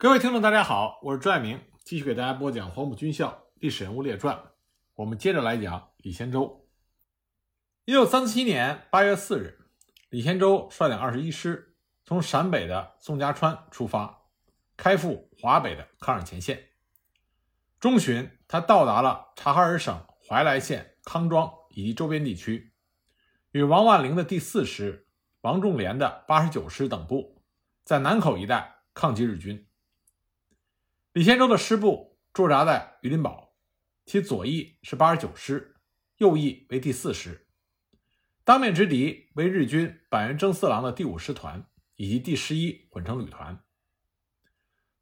各位听众，大家好，我是朱爱明，继续给大家播讲《黄埔军校历史人物列传》。我们接着来讲李先洲。一九三七年八月四日，李先洲率领二十一师从陕北的宋家川出发，开赴华北的抗日前线。中旬，他到达了察哈尔省怀来县康庄以及周边地区，与王万龄的第四师、王仲廉的八十九师等部在南口一带抗击日军。李先洲的师部驻扎在榆林堡，其左翼是八十九师，右翼为第四师。当面之敌为日军板垣征四郎的第五师团以及第十一混成旅团。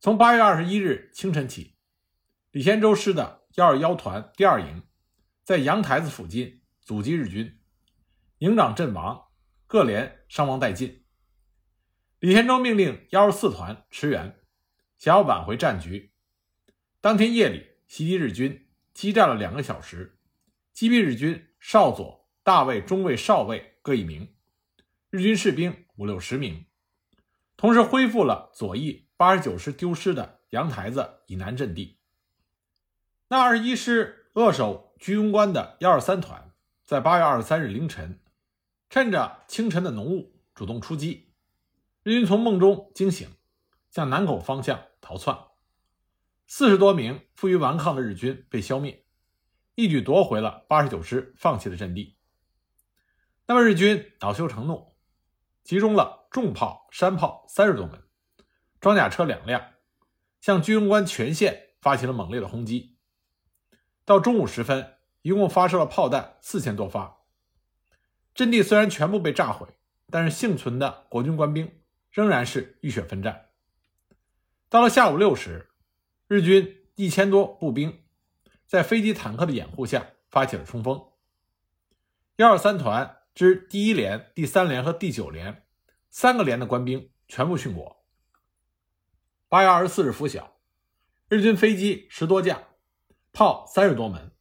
从八月二十一日清晨起，李先洲师的幺二幺团第二营在阳台子附近阻击日军，营长阵亡，各连伤亡殆尽。李先洲命令幺二四团驰援。想要挽回战局，当天夜里袭击日军，激战了两个小时，击毙日军少佐、大尉、中尉、少尉各一名，日军士兵五六十名，同时恢复了左翼八十九师丢失的阳台子以南阵地。那二十一师扼守居庸关的幺二三团，在八月二十三日凌晨，趁着清晨的浓雾，主动出击，日军从梦中惊醒。向南口方向逃窜，四十多名负隅顽抗的日军被消灭，一举夺回了八十九师放弃的阵地。那么日军恼羞成怒，集中了重炮、山炮三十多门，装甲车两辆，向居庸关全线发起了猛烈的轰击。到中午时分，一共发射了炮弹四千多发。阵地虽然全部被炸毁，但是幸存的国军官兵仍然是浴血奋战。到了下午六时，日军一千多步兵在飞机、坦克的掩护下发起了冲锋。幺二三团之第一连、第三连和第九连三个连的官兵全部殉国。八月二十四日拂晓，日军飞机十多架，炮三十多门，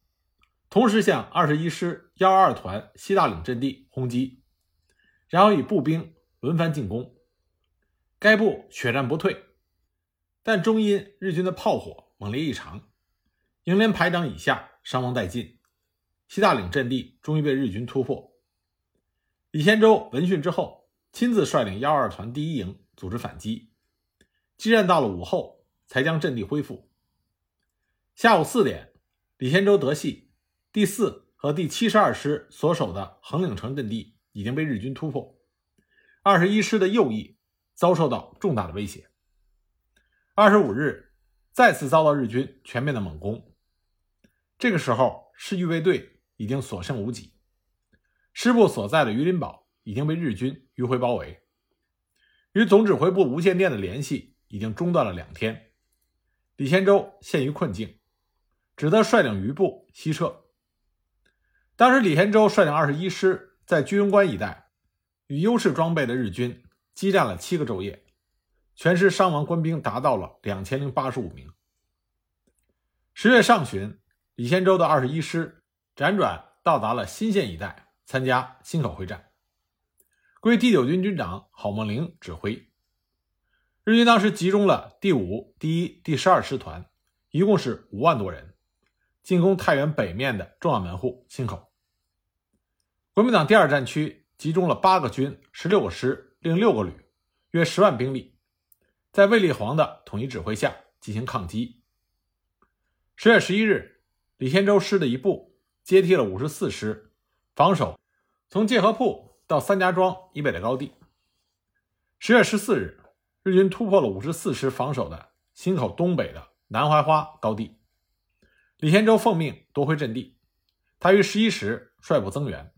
同时向二十一师幺二二团西大岭阵地轰击，然后以步兵轮番进攻，该部血战不退。但终因日军的炮火猛烈异常，营连排长以下伤亡殆尽，西大岭阵地终于被日军突破。李先洲闻讯之后，亲自率领幺二团第一营组织反击，激战到了午后，才将阵地恢复。下午四点，李先洲得悉，第四和第七十二师所守的横岭城阵地已经被日军突破，二十一师的右翼遭受到重大的威胁。二十五日，再次遭到日军全面的猛攻。这个时候，市预备队已经所剩无几，师部所在的榆林堡已经被日军迂回包围，与总指挥部无线电的联系已经中断了两天。李先洲陷于困境，只得率领余部西撤。当时，李先洲率领二十一师在居庸关一带，与优势装备的日军激战了七个昼夜。全师伤亡官兵达到了两千零八十五名。十月上旬，李先洲的二十一师辗转到达了新县一带，参加忻口会战，归第九军军长郝梦龄指挥。日军当时集中了第五、第一、第十二师团，一共是五万多人，进攻太原北面的重要门户忻口。国民党第二战区集中了八个军、十六个师、另六个旅，约十万兵力。在卫立煌的统一指挥下进行抗击。十月十一日，李先洲师的一部接替了五十四师，防守从界河铺到三家庄以北的高地。十月十四日，日军突破了五十四师防守的忻口东北的南槐花高地，李先洲奉命夺回阵地。他于十一时率部增援，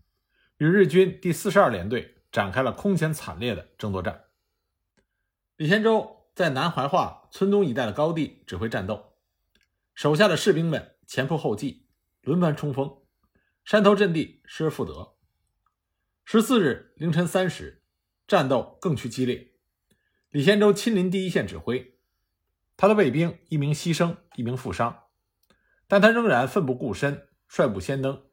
与日军第四十二联队展开了空前惨烈的争夺战。李先洲。在南怀化村东一带的高地指挥战斗，手下的士兵们前仆后继，轮番冲锋，山头阵地失而复得。十四日凌晨三时，战斗更趋激烈。李先洲亲临第一线指挥，他的卫兵一名牺牲，一名负伤，但他仍然奋不顾身，率部先登。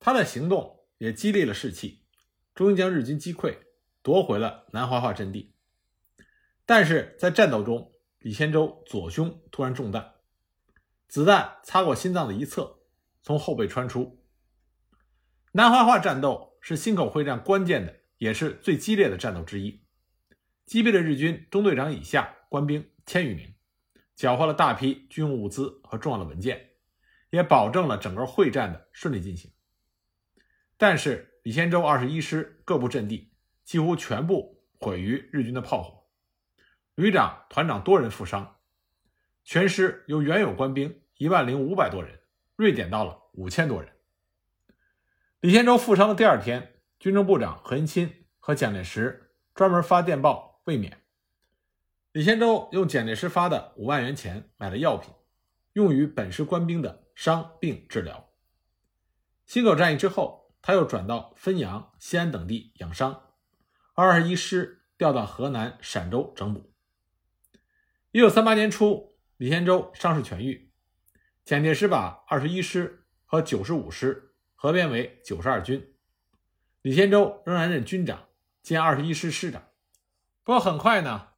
他的行动也激励了士气，终于将日军击溃，夺回了南怀化阵地。但是在战斗中，李先洲左胸突然中弹，子弹擦过心脏的一侧，从后背穿出。南怀化战斗是忻口会战关键的，也是最激烈的战斗之一，击毙了日军中队长以下官兵千余名，缴获了大批军用物资和重要的文件，也保证了整个会战的顺利进行。但是李先洲二十一师各部阵地几乎全部毁于日军的炮火。旅长、团长多人负伤，全师由原有官兵一万零五百多人锐减到了五千多人。李先洲负伤的第二天，军政部长何应钦和蒋介石专门发电报慰勉。李先洲用蒋介石发的五万元钱买了药品，用于本师官兵的伤病治疗。忻口战役之后，他又转到汾阳、西安等地养伤，二十一师调到河南陕州整补。一九三八年初，李先洲伤势痊愈，蒋介石把二十一师和九十五师合编为九十二军，李先洲仍然任军长兼二十一师师长。不过很快呢，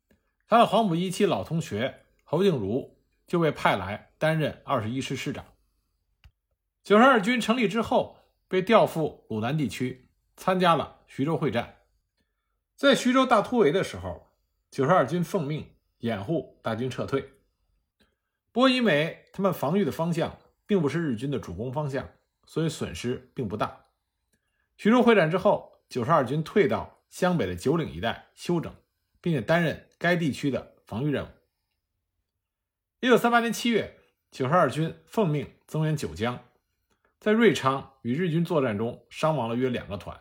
他的黄埔一期老同学侯静茹就被派来担任二十一师师长。九十二军成立之后，被调赴鲁南地区，参加了徐州会战。在徐州大突围的时候，九十二军奉命。掩护大军撤退，不过因为他们防御的方向并不是日军的主攻方向，所以损失并不大。徐州会战之后，九十二军退到湘北的九岭一带休整，并且担任该地区的防御任务。一九三八年七月，九十二军奉命增援九江，在瑞昌与日军作战中伤亡了约两个团，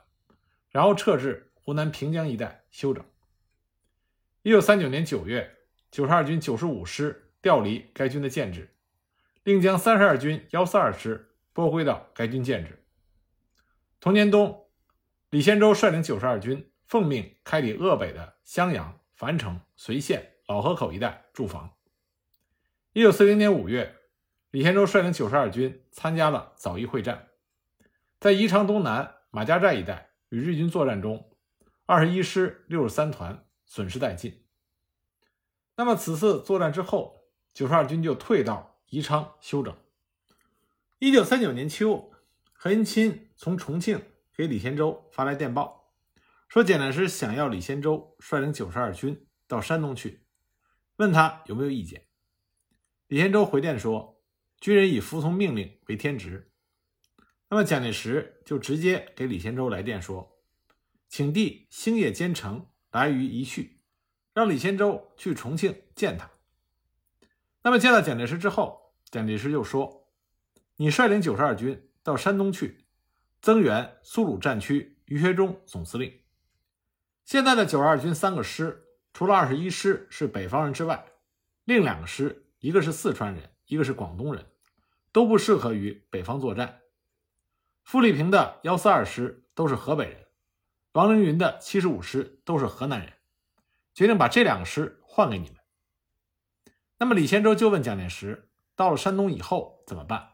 然后撤至湖南平江一带休整。一九三九年九月。九十二军九十五师调离该军的建制，另将三十二军幺四二师拨归到该军建制。同年冬，李先洲率领九十二军奉命开抵鄂北的襄阳、樊城、随县、老河口一带驻防。一九四零年五月，李先洲率领九十二军参加了枣宜会战，在宜昌东南马家寨一带与日军作战中，二十一师六十三团损失殆尽。那么此次作战之后，九十二军就退到宜昌休整。一九三九年秋，何应钦从重庆给李先洲发来电报，说蒋介石想要李先洲率领九十二军到山东去，问他有没有意见。李先洲回电说：“军人以服从命令为天职。”那么蒋介石就直接给李先洲来电说：“请弟星夜兼程来于宜叙。”让李先洲去重庆见他。那么见到蒋介石之后，蒋介石就说：“你率领九十二军到山东去，增援苏鲁战区于学忠总司令。现在的九十二军三个师，除了二十一师是北方人之外，另两个师，一个是四川人，一个是广东人，都不适合于北方作战。傅立平的幺四二师都是河北人，王凌云的七十五师都是河南人。”决定把这两个师换给你们。那么李先洲就问蒋介石：“到了山东以后怎么办？”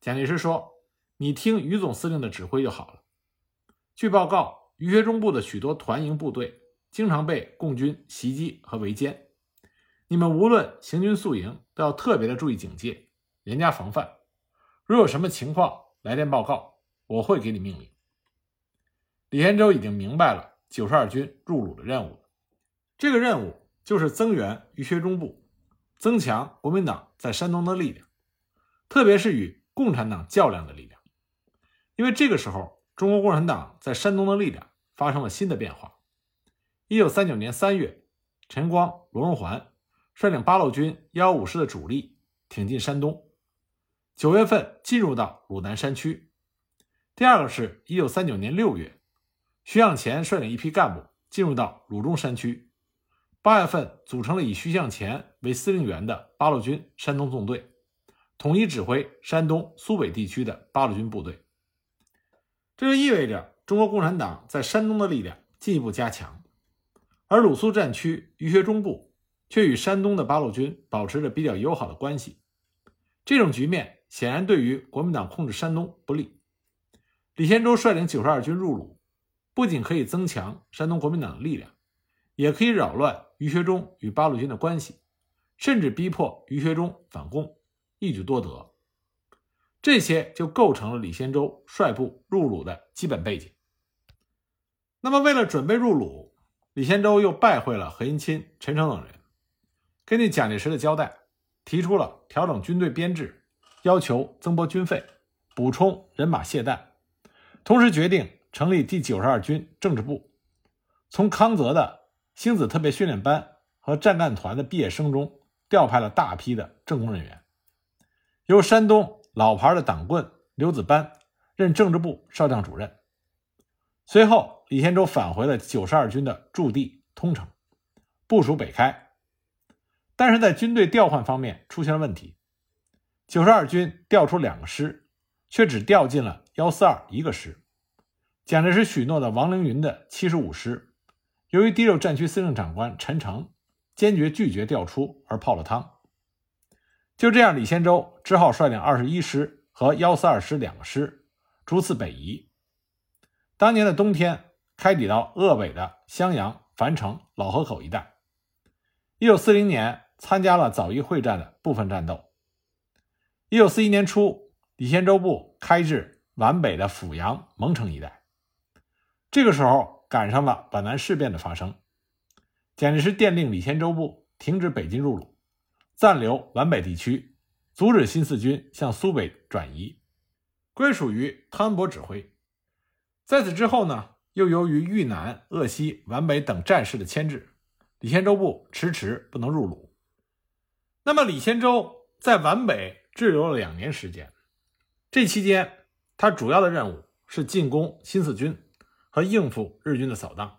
蒋介石说：“你听于总司令的指挥就好了。”据报告，于学忠部的许多团营部队经常被共军袭击和围歼，你们无论行军宿营，都要特别的注意警戒，严加防范。如有什么情况，来电报告，我会给你命令。李先洲已经明白了九十二军入鲁的任务。这个任务就是增援于学忠部，增强国民党在山东的力量，特别是与共产党较量的力量。因为这个时候，中国共产党在山东的力量发生了新的变化。一九三九年三月，陈光、罗荣桓率领八路军幺五师的主力挺进山东，九月份进入到鲁南山区。第二个是一九三九年六月，徐向前率领一批干部进入到鲁中山区。八月份，组成了以徐向前为司令员的八路军山东纵队，统一指挥山东苏北地区的八路军部队。这就意味着中国共产党在山东的力量进一步加强，而鲁苏战区于学忠部却与山东的八路军保持着比较友好的关系。这种局面显然对于国民党控制山东不利。李先洲率领九十二军入鲁，不仅可以增强山东国民党的力量。也可以扰乱于学忠与八路军的关系，甚至逼迫于学忠反共，一举多得。这些就构成了李先洲率部入鲁的基本背景。那么，为了准备入鲁，李先洲又拜会了何应钦、陈诚等人，根据蒋介石的交代，提出了调整军队编制，要求增拨军费，补充人马械弹，同时决定成立第九十二军政治部，从康泽的星子特别训练班和战干团的毕业生中调派了大批的政工人员，由山东老牌的党棍刘子班任政治部少将主任。随后，李先洲返回了九十二军的驻地通城，部署北开。但是在军队调换方面出现了问题，九十二军调出两个师，却只调进了幺四二一个师。蒋介石许诺的王凌云的七十五师，由于第六战区司令长官陈诚坚决拒绝调出而泡了汤。就这样，李先洲只好率领二十一师和幺四二师两个师，逐次北移。当年的冬天，开抵到鄂北的襄阳、樊城、老河口一带。一九四零年，参加了枣宜会战的部分战斗。一九四一年初，李先洲部开至皖北的阜阳、蒙城一带。这个时候，赶上了皖南事变的发生。蒋介石电令李先洲部停止北进入鲁，暂留皖北地区，阻止新四军向苏北转移，归属于汤恩伯指挥。在此之后呢，又由于豫南、鄂西、皖北等战事的牵制，李先洲部迟迟不能入鲁。那么，李先洲在皖北滞留了两年时间，这期间他主要的任务是进攻新四军和应付日军的扫荡，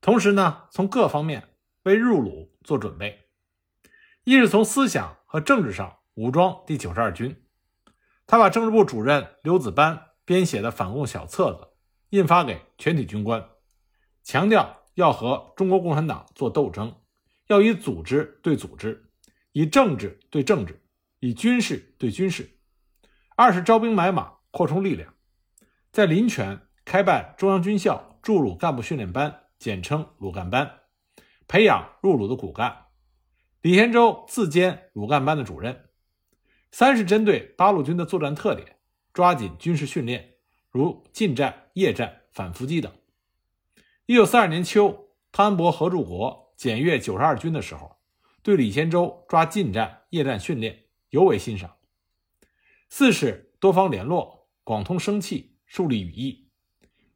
同时呢，从各方面为入鲁做准备。一是从思想和政治上武装第九十二军，他把政治部主任刘子班编写的反共小册子。印发给全体军官，强调要和中国共产党做斗争，要以组织对组织，以政治对政治，以军事对军事。二是招兵买马，扩充力量，在临泉开办中央军校驻鲁干部训练班，简称鲁干班，培养入鲁的骨干。李先洲自兼鲁干班的主任。三是针对八路军的作战特点，抓紧军事训练。如近战、夜战、反伏击等。一九四二年秋，汤恩伯、何柱国检阅九十二军的时候，对李先洲抓近战、夜战训练尤为欣赏。四是多方联络，广通声气，树立羽翼。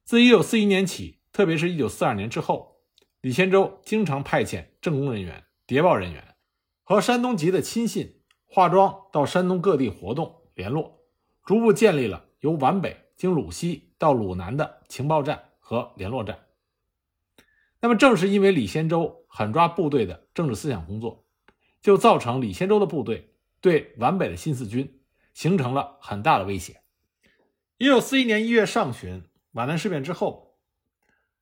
自一九四一年起，特别是一九四二年之后，李先洲经常派遣政工人员、谍报人员和山东籍的亲信化妆到山东各地活动联络，逐步建立了由皖北。经鲁西到鲁南的情报站和联络站。那么，正是因为李先洲狠抓部队的政治思想工作，就造成李先洲的部队对皖北的新四军形成了很大的威胁。一九四一年一月上旬，皖南事变之后，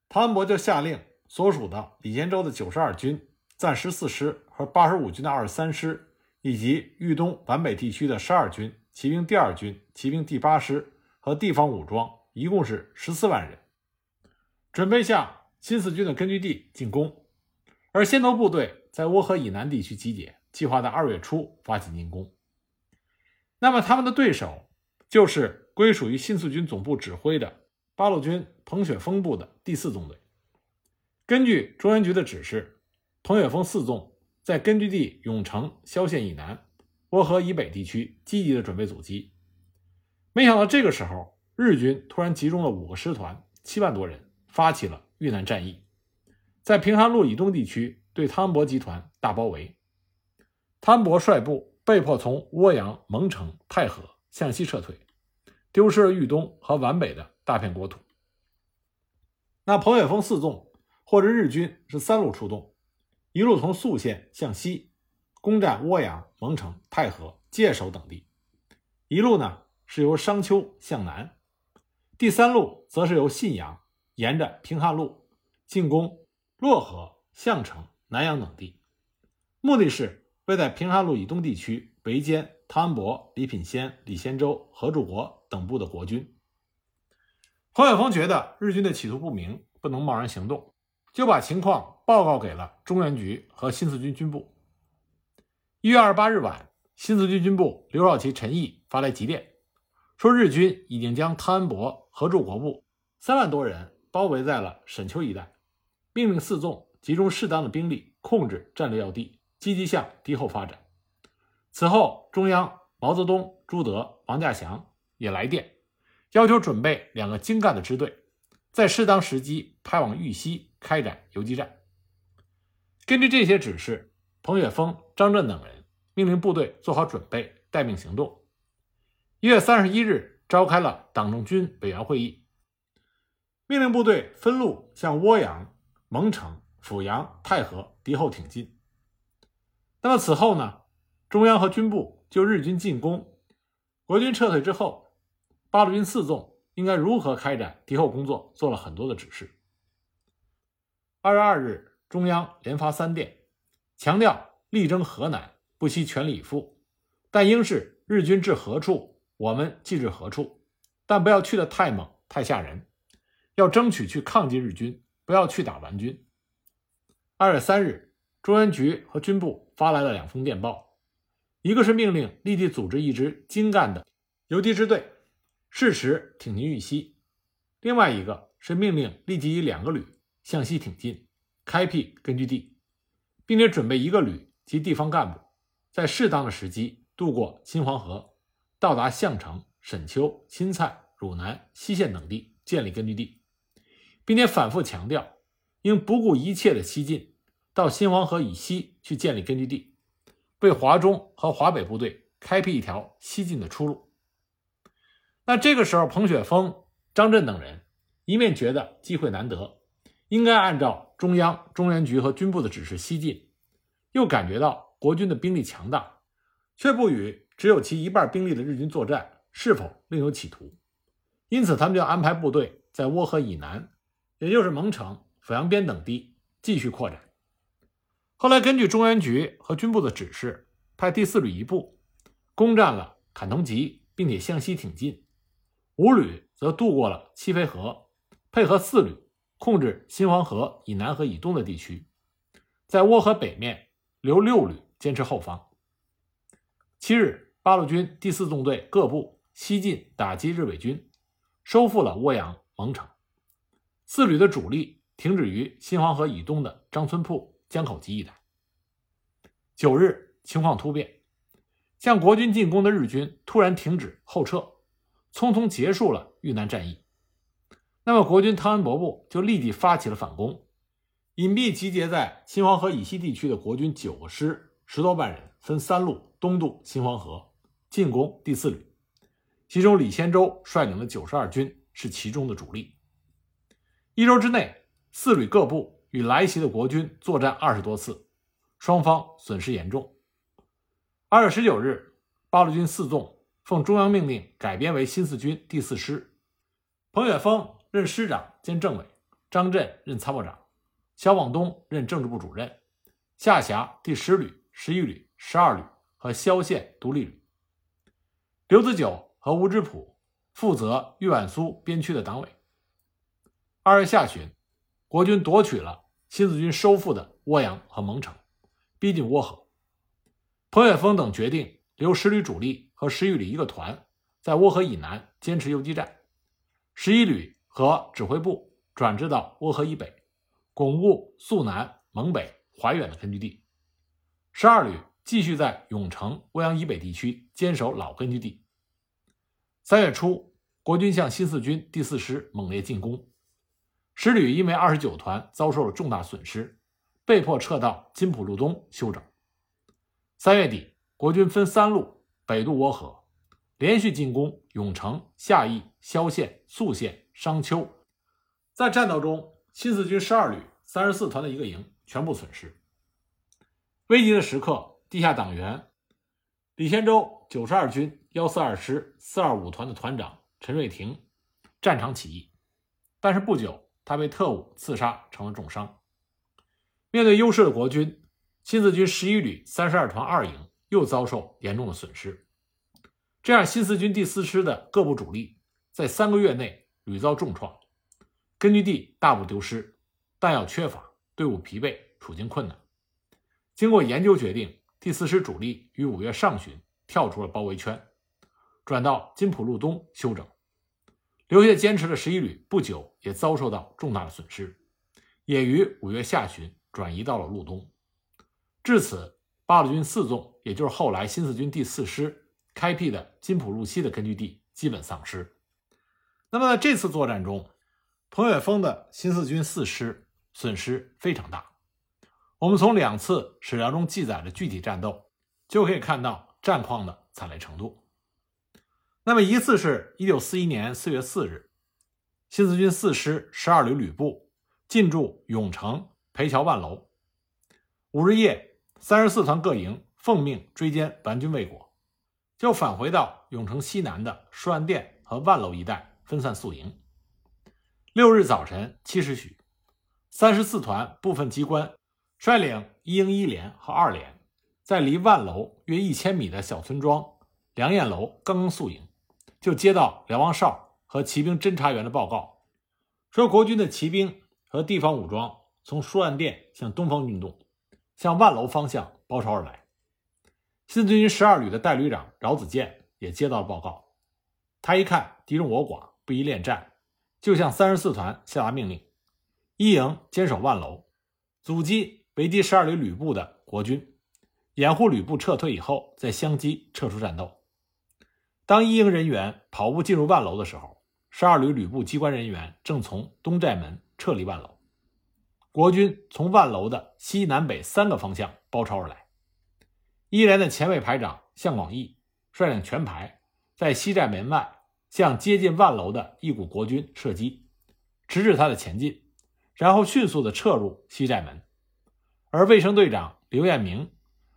汤恩伯就下令所属的李先洲的九十二军、暂十四师和八十五军的二十三师，以及豫东皖北地区的十二军、骑兵第二军、骑兵第八师。和地方武装一共是十四万人，准备向新四军的根据地进攻，而先头部队在涡河以南地区集结，计划在二月初发起进攻。那么他们的对手就是归属于新四军总部指挥的八路军彭雪枫部的第四纵队。根据中央局的指示，彭雪枫四纵在根据地永城萧县以南、涡河以北地区积极的准备阻击。没想到这个时候，日军突然集中了五个师团，七万多人，发起了豫南战役，在平汉路以东地区对汤恩伯集团大包围。汤恩伯率部被迫从涡阳、蒙城、太和向西撤退，丢失了豫东和皖北的大片国土。那彭雪枫四纵或者日军是三路出动，一路从宿县向西攻占涡阳、蒙城、太和、界首等地，一路呢。是由商丘向南，第三路则是由信阳沿着平汉路进攻漯河、项城、南阳等地，目的是为在平汉路以东地区围歼汤恩伯、李品仙、李先洲、何柱国等部的国军。彭雪枫觉得日军的企图不明，不能贸然行动，就把情况报告给了中原局和新四军军部。一月二十八日晚，新四军军部刘少奇、陈毅发来急电，说日军已经将汤恩伯和驻国部三万多人包围在了沈丘一带，命令四纵集中适当的兵力控制战略要地，积极向敌后发展。此后，中央毛泽东、朱德、王稼祥也来电，要求准备两个精干的支队，在适当时机派往豫西开展游击战。根据这些指示，彭雪枫、张震等人命令部队做好准备，待命行动。一月三十一日，召开了党政军委员会议，命令部队分路向涡阳、蒙城、阜阳、太和敌后挺进。那么此后呢？中央和军部就日军进攻、国军撤退之后，八路军四纵应该如何开展敌后工作，做了很多的指示。二月二日，中央连发三电，强调力争河南，不惜全力以赴，但应是日军至何处，我们即至何处，但不要去的太猛、太吓人，要争取去抗击日军，不要去打顽军。二月三日，中央局和军部发来了两封电报。一个是命令立即组织一支精干的游击支队，适时挺进豫西；另外一个是命令立即以两个旅向西挺进，开辟根据地，并且准备一个旅及地方干部，在适当的时机渡过新黄河，到达项城、沈丘、新蔡、汝南、西线等地，建立根据地，并且反复强调，应不顾一切的西进，到新黄河以西去建立根据地。为华中和华北部队开辟一条西进的出路。那这个时候，彭雪枫、张震等人一面觉得机会难得，应该按照中央中原局和军部的指示西进，又感觉到国军的兵力强大，却不与只有其一半兵力的日军作战，是否另有企图？因此，他们就安排部队在涡河以南，也就是蒙城、阜阳边等地继续扩展。后来，根据中原局和军部的指示，派第四旅一部攻占了坎通集，并且向西挺进；五旅则渡过了七飞河，配合四旅控制新黄河以南和以东的地区，在涡河北面留六旅坚持后方。七日，八路军第四纵队各部西进打击日伪军，收复了涡阳、蒙城；四旅的主力停止于新黄河以东的张村铺。江口集一带。九日，情况突变，向国军进攻的日军突然停止后撤，匆匆结束了豫南战役。那么，国军汤恩伯部就立即发起了反攻，隐蔽集结在新黄河以西地区的国军九个师十多万人，分三路东渡新黄河，进攻第四旅。其中，李先洲率领的九十二军是其中的主力。一周之内，四旅各部。与来袭的国军作战二十多次，双方损失严重。二月十九日，八路军四纵奉中央命令改编为新四军第四师，彭雪枫任师长兼政委，张震任参谋长，肖广东任政治部主任，下辖第十旅、十一旅、十二旅和萧县独立旅。刘子久和吴之甫负责豫皖苏边区的党委。二月下旬。国军夺取了新四军收复的涡阳和蒙城，逼近涡河。彭雪枫等决定留十旅主力和十一旅一个团在涡河以南坚持游击战，十一旅和指挥部转至到涡河以北，巩固肃南、蒙北、怀远的根据地。十二旅继续在永城、涡阳以北地区坚守老根据地。三月初，国军向新四军第四师猛烈进攻。十旅因为二十九团遭受了重大损失，被迫撤到金浦路东休整。三月底，国军分三路北渡涡河，连续进攻永城、夏邑、萧县、宿县、商丘。在战斗中，新四军十二旅三十四团的一个营全部损失。危急的时刻，地下党员李先洲九十二军幺四二师四二五团的团长陈瑞霆战场起义，但是不久。他被特务刺杀，成了重伤。面对优势的国军，新四军十一旅三十二团二营又遭受严重的损失。这样，新四军第四师的各部主力在三个月内屡遭重创，根据地大部丢失，弹药缺乏，队伍疲惫，处境困难。经过研究决定，第四师主力于五月上旬跳出了包围圈，转到金浦路东休整。留下坚持的十一旅不久也遭受到重大的损失，也于五月下旬转移到了路东。至此，八路军四纵，也就是后来新四军第四师开辟的金浦路西的根据地，基本丧失。那么这次作战中，彭远峰的新四军四师损失非常大。我们从两次史料中记载的具体战斗，就可以看到战况的惨烈程度。那么一次是一九四一年四月四日，新四军四师十二旅旅部进驻永城、裴桥、万楼。五日夜，三十四团各营奉命追歼顽军未果，就返回到永城西南的舒安店和万楼一带分散宿营。六日早晨七时许，三十四团部分机关率领一营一连和二连，在离万楼约一千米的小村庄梁燕楼刚刚宿营。就接到梁王哨和骑兵侦察员的报告，说国军的骑兵和地方武装从舒安店向东方运动，向万楼方向包抄而来。新四军十二旅的代旅长饶子健也接到了报告，他一看敌众我寡，不宜恋战，就向三十四团下达命令：一营坚守万楼，阻击围击十二旅旅部的国军，掩护旅部撤退以后再相机撤出战斗。当一营人员跑步进入万楼的时候，十二旅旅部机关人员正从东寨门撤离万楼。国军从万楼的西南北三个方向包抄而来。一连的前卫排长向广义率领全排在西寨门外向接近万楼的一股国军射击，直至他的前进，然后迅速的撤入西寨门。而卫生队长刘彦明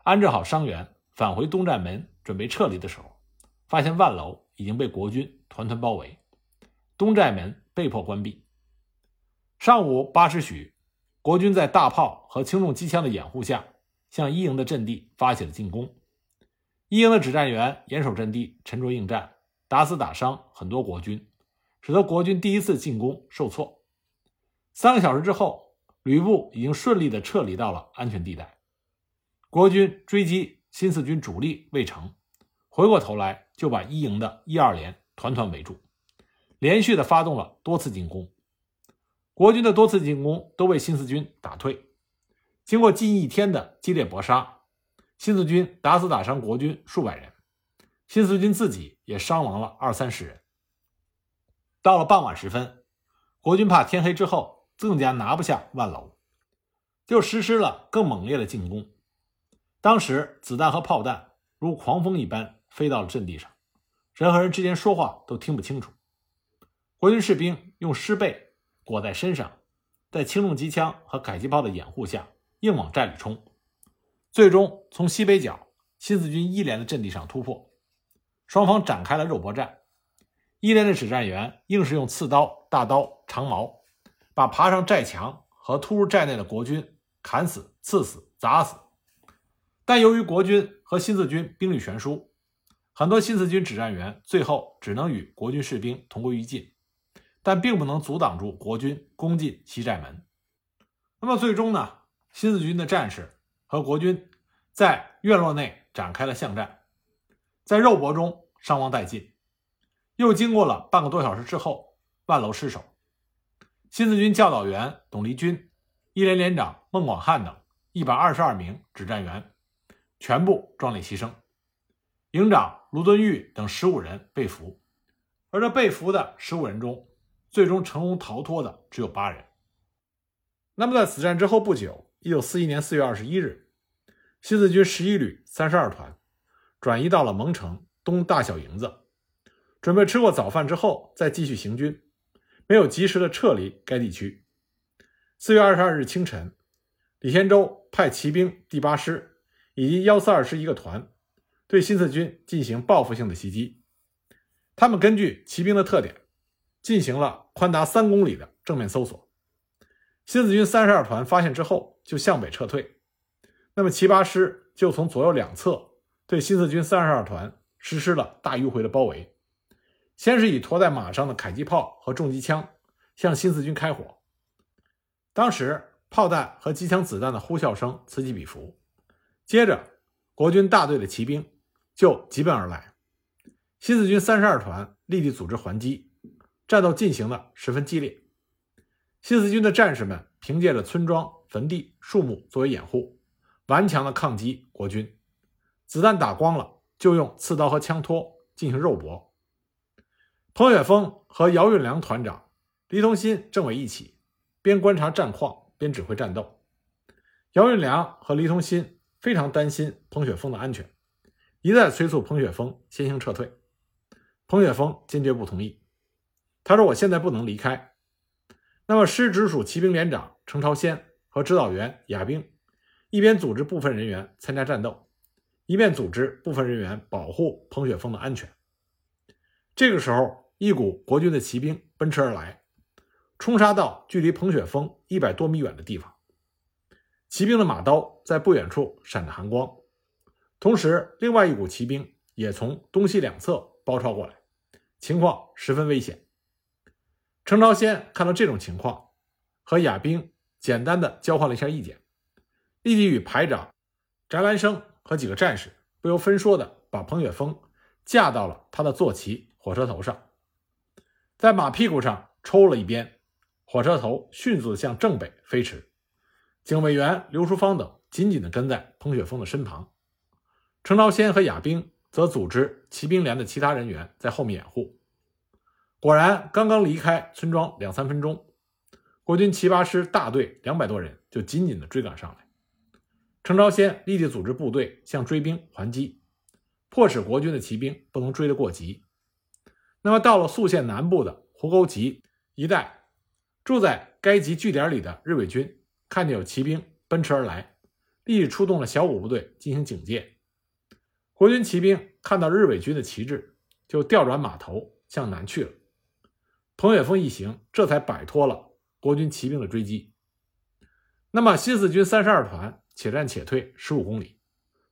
安置好伤员，返回东寨门准备撤离的时候。发现万楼已经被国军团团包围，东寨门被迫关闭。上午八时许，国军在大炮和轻重机枪的掩护下，向一营的阵地发起了进攻。一营的指战员严守阵地，沉着应战，打死打伤很多国军，使得国军第一次进攻受挫。三个小时之后，吕布已经顺利地撤离到了安全地带。国军追击新四军主力未成。回过头来，就把一营的一二连团团围住，连续的发动了多次进攻。国军的多次进攻都被新四军打退。经过近一天的激烈搏杀，新四军打死打伤国军数百人，新四军自己也伤亡了二三十人。到了傍晚时分，国军怕天黑之后更加拿不下万楼，就实施了更猛烈的进攻。当时子弹和炮弹如狂风一般。飞到了阵地上，人和人之间说话都听不清楚。国军士兵用湿被裹在身上，在轻重机枪和迫击炮的掩护下，硬往寨里冲。最终从西北角新四军一连的阵地上突破，双方展开了肉搏战。一连的指战员硬是用刺刀、大刀、长矛，把爬上寨墙和突入寨内的国军砍死、刺死、砸死。但由于国军和新四军兵力悬殊，很多新四军指战员最后只能与国军士兵同归于尽，但并不能阻挡住国军攻进西寨门。那么最终呢？新四军的战士和国军在院落内展开了巷战，在肉搏中伤亡殆尽。又经过了半个多小时之后，万楼失守，新四军教导员董立军、一连连长孟广汉等一百二十二名指战员全部壮烈牺牲。营长卢敦玉等十五人被俘，而这被俘的十五人中，最终成功逃脱的只有八人。那么，在此战之后不久，一九四一年四月二十一日，新四军十一旅三十二团转移到了蒙城东大小营子，准备吃过早饭之后再继续行军，没有及时的撤离该地区。四月二十二日清晨，李先洲派骑兵第八师以及幺四二师一个团。对新四军进行报复性的袭击，他们根据骑兵的特点，进行了宽达三公里的正面搜索。新四军三十二团发现之后，就向北撤退。那么七八师就从左右两侧对新四军三十二团实施了大迂回的包围。先是以驮在马上的迫击炮和重机枪向新四军开火，当时炮弹和机枪子弹的呼啸声此起彼伏。接着。国军大队的骑兵就急奔而来。新四军三十二团立即组织还击，战斗进行的十分激烈。新四军的战士们凭借着村庄、坟地、树木作为掩护，顽强的抗击国军。子弹打光了，就用刺刀和枪托进行肉搏。彭雪枫和姚运良团长、黎同新政委一起，边观察战况边指挥战斗。姚运良和黎同新非常担心彭雪枫的安全，一再催促彭雪枫先行撤退。彭雪枫坚决不同意，他说：“我现在不能离开。”那么，师直属骑兵连长程朝先和指导员亚兵一边组织部分人员参加战斗，一边组织部分人员保护彭雪枫的安全。这个时候，一股国军的骑兵奔驰而来，冲杀到距离彭雪枫一百多米远的地方。骑兵的马刀在不远处闪着寒光，同时，另外一股骑兵也从东西两侧包抄过来。情况十分危险。程朝先看到这种情况，和亚兵简单的交换了一下意见，立即与排长翟兰生和几个战士不由分说的把彭雪枫架到了他的坐骑火车头上，在马屁股上抽了一鞭，火车头迅速向正北飞驰。警卫员刘淑芳等紧紧的跟在彭雪枫的身旁，程朝先和亚兵。则组织骑兵连的其他人员在后面掩护。果然，刚刚离开村庄两三分钟，国军七八师大队两百多人就紧紧地追赶上来。程朝先立即组织部队向追兵还击，迫使国军的骑兵不能追得过急。那么，到了宿县南部的胡沟集一带，住在该集据点里的日伪军看见有骑兵奔驰而来，立即出动了小股部队进行警戒。国军骑兵看到日伪军的旗帜，就调转马头向南去了。彭雪枫一行这才摆脱了国军骑兵的追击。那么，新四军三十二团且战且退十五公里，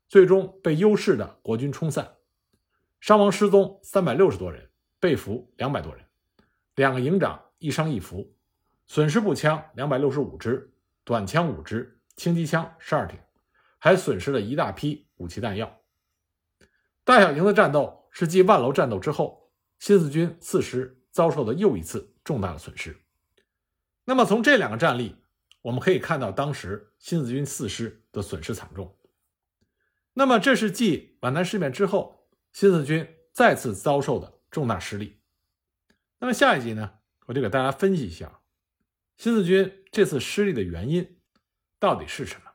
最终被优势的国军冲散，伤亡失踪三百六十多人，被俘两百多人，两个营长一伤一俘，损失步枪两百六十五支，短枪五支，轻机枪十二挺，还损失了一大批武器弹药。大小营的战斗是继万楼战斗之后，新四军四师遭受的又一次重大的损失。那么从这两个战例，我们可以看到当时新四军四师的损失惨重。那么这是继皖南事变之后，新四军再次遭受的重大失利。那么下一集呢，我就给大家分析一下新四军这次失利的原因到底是什么。